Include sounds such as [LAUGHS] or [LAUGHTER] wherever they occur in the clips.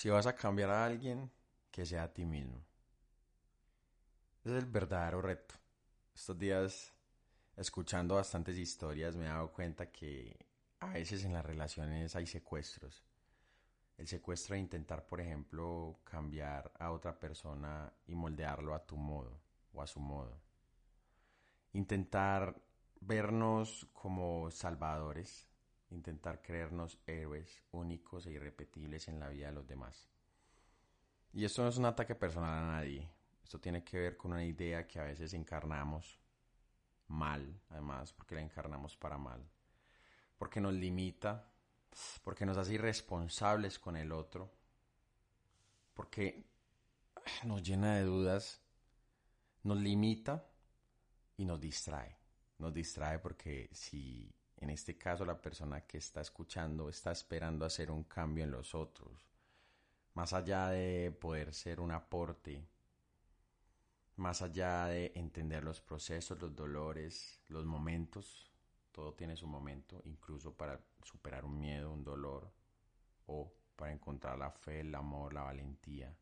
Si vas a cambiar a alguien, que sea a ti mismo. Ese es el verdadero reto. Estos días, escuchando bastantes historias, me he dado cuenta que a veces en las relaciones hay secuestros. El secuestro de intentar, por ejemplo, cambiar a otra persona y moldearlo a tu modo o a su modo. Intentar vernos como salvadores, intentar creernos héroes únicos e irrepetibles en la vida de los demás. Y esto no es un ataque personal a nadie, esto tiene que ver con una idea que a veces encarnamos mal, además, porque la encarnamos para mal, porque nos limita, porque nos hace irresponsables con el otro, porque nos llena de dudas, nos limita y nos distrae. Nos distrae porque si en este caso la persona que está escuchando está esperando hacer un cambio en los otros, más allá de poder ser un aporte, más allá de entender los procesos, los dolores, los momentos, todo tiene su momento, incluso para superar un miedo, un dolor, o para encontrar la fe, el amor, la valentía.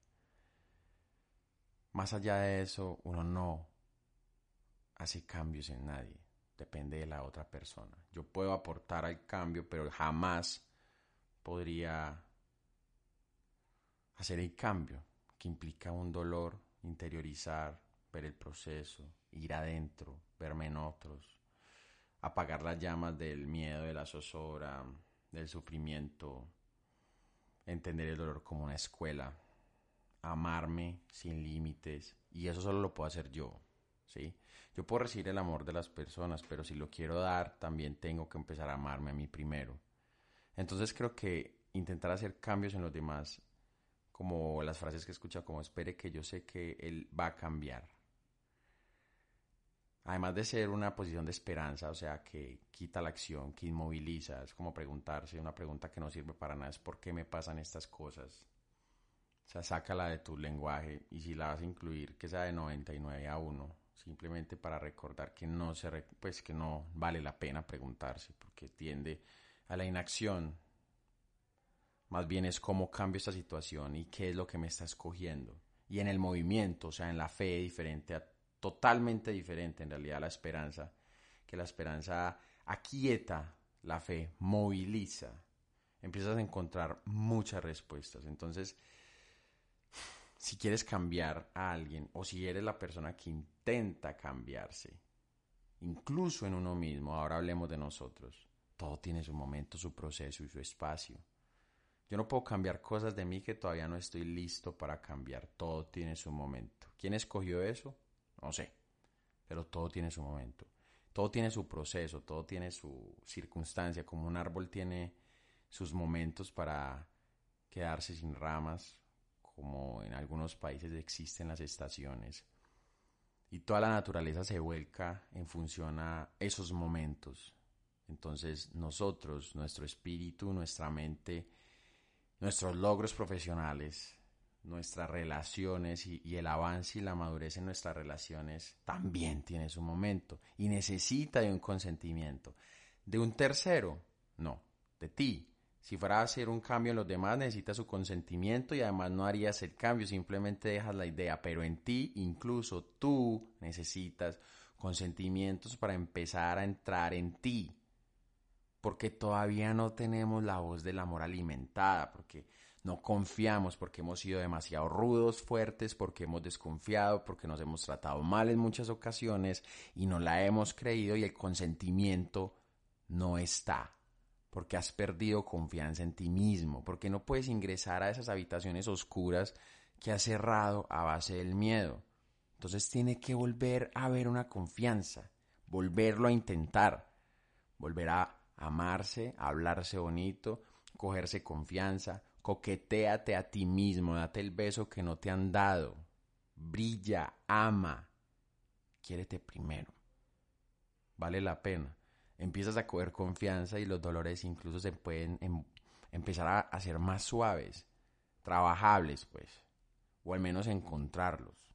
Más allá de eso, uno no hace cambios en nadie, depende de la otra persona. Yo puedo aportar al cambio, pero jamás podría hacer el cambio, que implica un dolor, interiorizar, ver el proceso, ir adentro, verme en otros, apagar las llamas del miedo, de la zozobra, del sufrimiento, entender el dolor como una escuela, amarme sin límites, y eso solo lo puedo hacer yo, ¿sí? Yo puedo recibir el amor de las personas, pero si lo quiero dar, también tengo que empezar a amarme a mí primero. Entonces creo que intentar hacer cambios en los demás como las frases que escucha, como espere que yo sé que él va a cambiar. Además de ser una posición de esperanza, o sea, que quita la acción, que inmoviliza, es como preguntarse, una pregunta que no sirve para nada, es ¿por qué me pasan estas cosas? O sea, sácala de tu lenguaje y si la vas a incluir, que sea de 99 a 1, simplemente para recordar que no, se, pues, que no vale la pena preguntarse, porque tiende a la inacción, más bien es cómo cambio esta situación y qué es lo que me está escogiendo. Y en el movimiento, o sea, en la fe diferente, totalmente diferente en realidad a la esperanza, que la esperanza aquieta la fe, moviliza. Empiezas a encontrar muchas respuestas. Entonces, si quieres cambiar a alguien o si eres la persona que intenta cambiarse, incluso en uno mismo, ahora hablemos de nosotros, todo tiene su momento, su proceso y su espacio. Yo no puedo cambiar cosas de mí que todavía no estoy listo para cambiar. Todo tiene su momento. ¿Quién escogió eso? No sé. Pero todo tiene su momento. Todo tiene su proceso, todo tiene su circunstancia. Como un árbol tiene sus momentos para quedarse sin ramas, como en algunos países existen las estaciones. Y toda la naturaleza se vuelca en función a esos momentos. Entonces nosotros, nuestro espíritu, nuestra mente, nuestros logros profesionales, nuestras relaciones y, el avance y la madurez en nuestras relaciones también tiene su momento y necesita de un consentimiento. ¿De un tercero? No, de ti. Si fuera a hacer un cambio en los demás, necesitas su consentimiento y además no harías el cambio, simplemente dejas la idea, pero en ti, incluso tú necesitas consentimientos para empezar a entrar en ti. Porque todavía no tenemos la voz del amor alimentada, porque no confiamos, porque hemos sido demasiado rudos, fuertes, porque hemos desconfiado, porque nos hemos tratado mal en muchas ocasiones y no la hemos creído y el consentimiento no está, porque has perdido confianza en ti mismo, porque no puedes ingresar a esas habitaciones oscuras que has cerrado a base del miedo. Entonces tiene que volver a haber una confianza, volverlo a intentar, volver a amarse, hablarse bonito, cogerse confianza, coqueteate a ti mismo, date el beso que no te han dado, brilla, ama, quiérete primero. Vale la pena. Empiezas a coger confianza y los dolores incluso se pueden em, empezar a hacer más suaves, trabajables, pues, o al menos encontrarlos.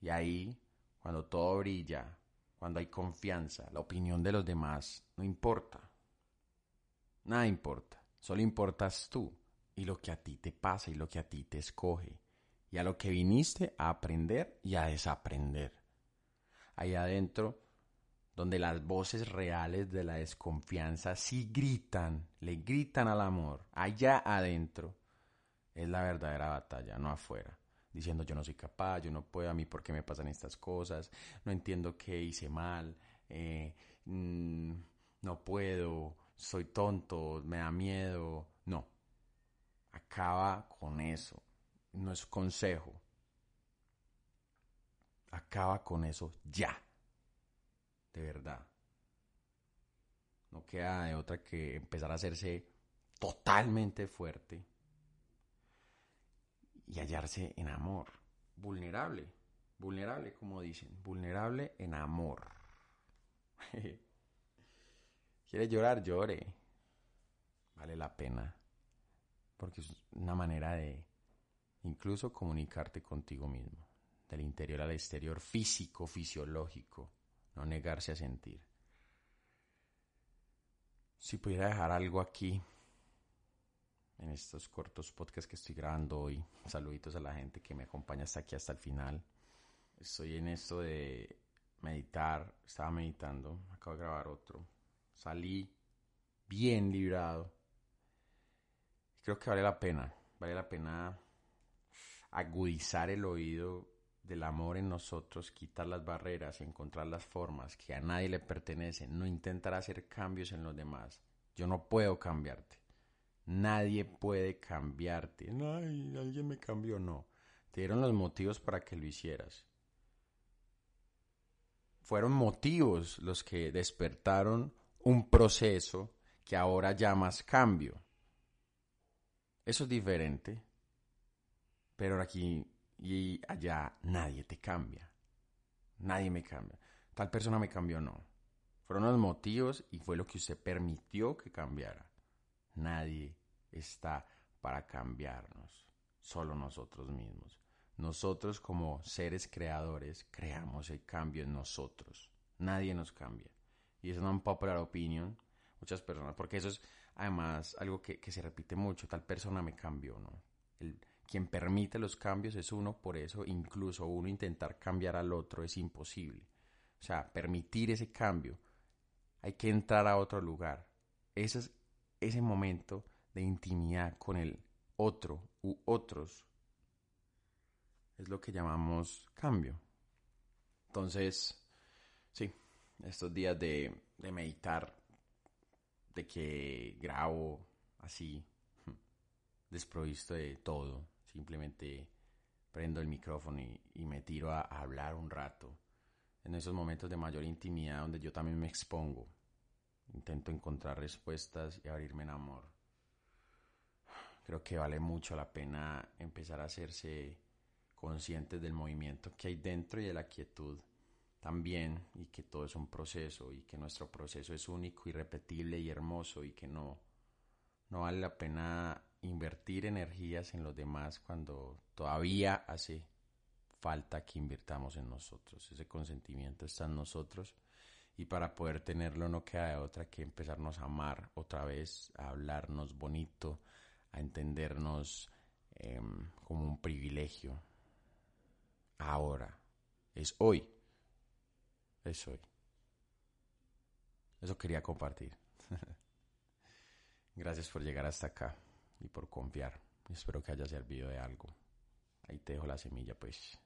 Y ahí, cuando todo brilla, cuando hay confianza, la opinión de los demás no importa. Nada importa, solo importas tú. y lo que a ti te pasa y lo que a ti te escoge y a lo que viniste a aprender y a desaprender. Ahí adentro, donde las voces reales de la desconfianza sí gritan, le gritan al amor, allá adentro, es la verdadera batalla, no afuera. Diciendo yo no soy capaz, yo no puedo, a mí por qué me pasan estas cosas, no entiendo qué hice mal, eh, mm, no puedo, soy tonto, me da miedo. No, acaba con eso no es consejo. Acaba con eso ya. De verdad. No queda de otra que empezar a hacerse totalmente fuerte y hallarse en amor. Vulnerable. Vulnerable, como dicen. Vulnerable en amor. [LAUGHS] ¿Quiere llorar? Llore. Vale la pena. Porque es una manera de incluso comunicarte contigo mismo, del interior al exterior, físico, fisiológico, no negarse a sentir. Si pudiera dejar algo aquí, en estos cortos podcasts que estoy grabando hoy, saluditos a la gente que me acompaña hasta aquí, hasta el final. Estoy en esto de meditar, estaba meditando, acabo de grabar otro. Salí bien librado. Creo que vale la pena, vale la pena agudizar el oído del amor en nosotros, quitar las barreras, encontrar las formas que a nadie le pertenecen, no intentar hacer cambios en los demás. Yo no puedo cambiarte. Nadie puede cambiarte. Ay, alguien me cambió, no. Te dieron los motivos para que lo hicieras. Fueron motivos los que despertaron un proceso que ahora llamas cambio. Eso es diferente. Pero aquí y allá nadie te cambia. Nadie me cambia. Tal persona me cambió, no. Fueron los motivos y fue lo que usted permitió que cambiara. Nadie está para cambiarnos, solo nosotros mismos. Nosotros como seres creadores creamos el cambio en nosotros. Nadie nos cambia. Y es una popular opinion, muchas personas, porque eso es además algo que, que se repite mucho, tal persona me cambió, ¿no? El, quien permite los cambios es uno, por eso incluso uno intentar cambiar al otro es imposible. O sea, permitir ese cambio, hay que entrar a otro lugar. Ese es ese momento de intimidad con el otro u otros. Es lo que llamamos cambio. Entonces, sí, estos días de, de meditar, de que grabo así, desprovisto de todo, Simplemente prendo el micrófono y, me tiro a, hablar un rato. En esos momentos de mayor intimidad donde yo también me expongo. Intento encontrar respuestas y abrirme en amor. Creo que vale mucho la pena empezar a hacerse conscientes del movimiento que hay dentro y de la quietud también y que todo es un proceso y que nuestro proceso es único, irrepetible y hermoso y que no, no vale la pena invertir energías en los demás cuando todavía hace falta que invirtamos en nosotros. Ese consentimiento está en nosotros y para poder tenerlo no queda de otra que empezarnos a amar otra vez, a hablarnos bonito, a entendernos em, como un privilegio. Ahora, es hoy, es hoy. Eso quería compartir. [LAUGHS] Gracias por llegar hasta acá y por confiar. Espero que haya servido de algo. Ahí te dejo la semilla, pues.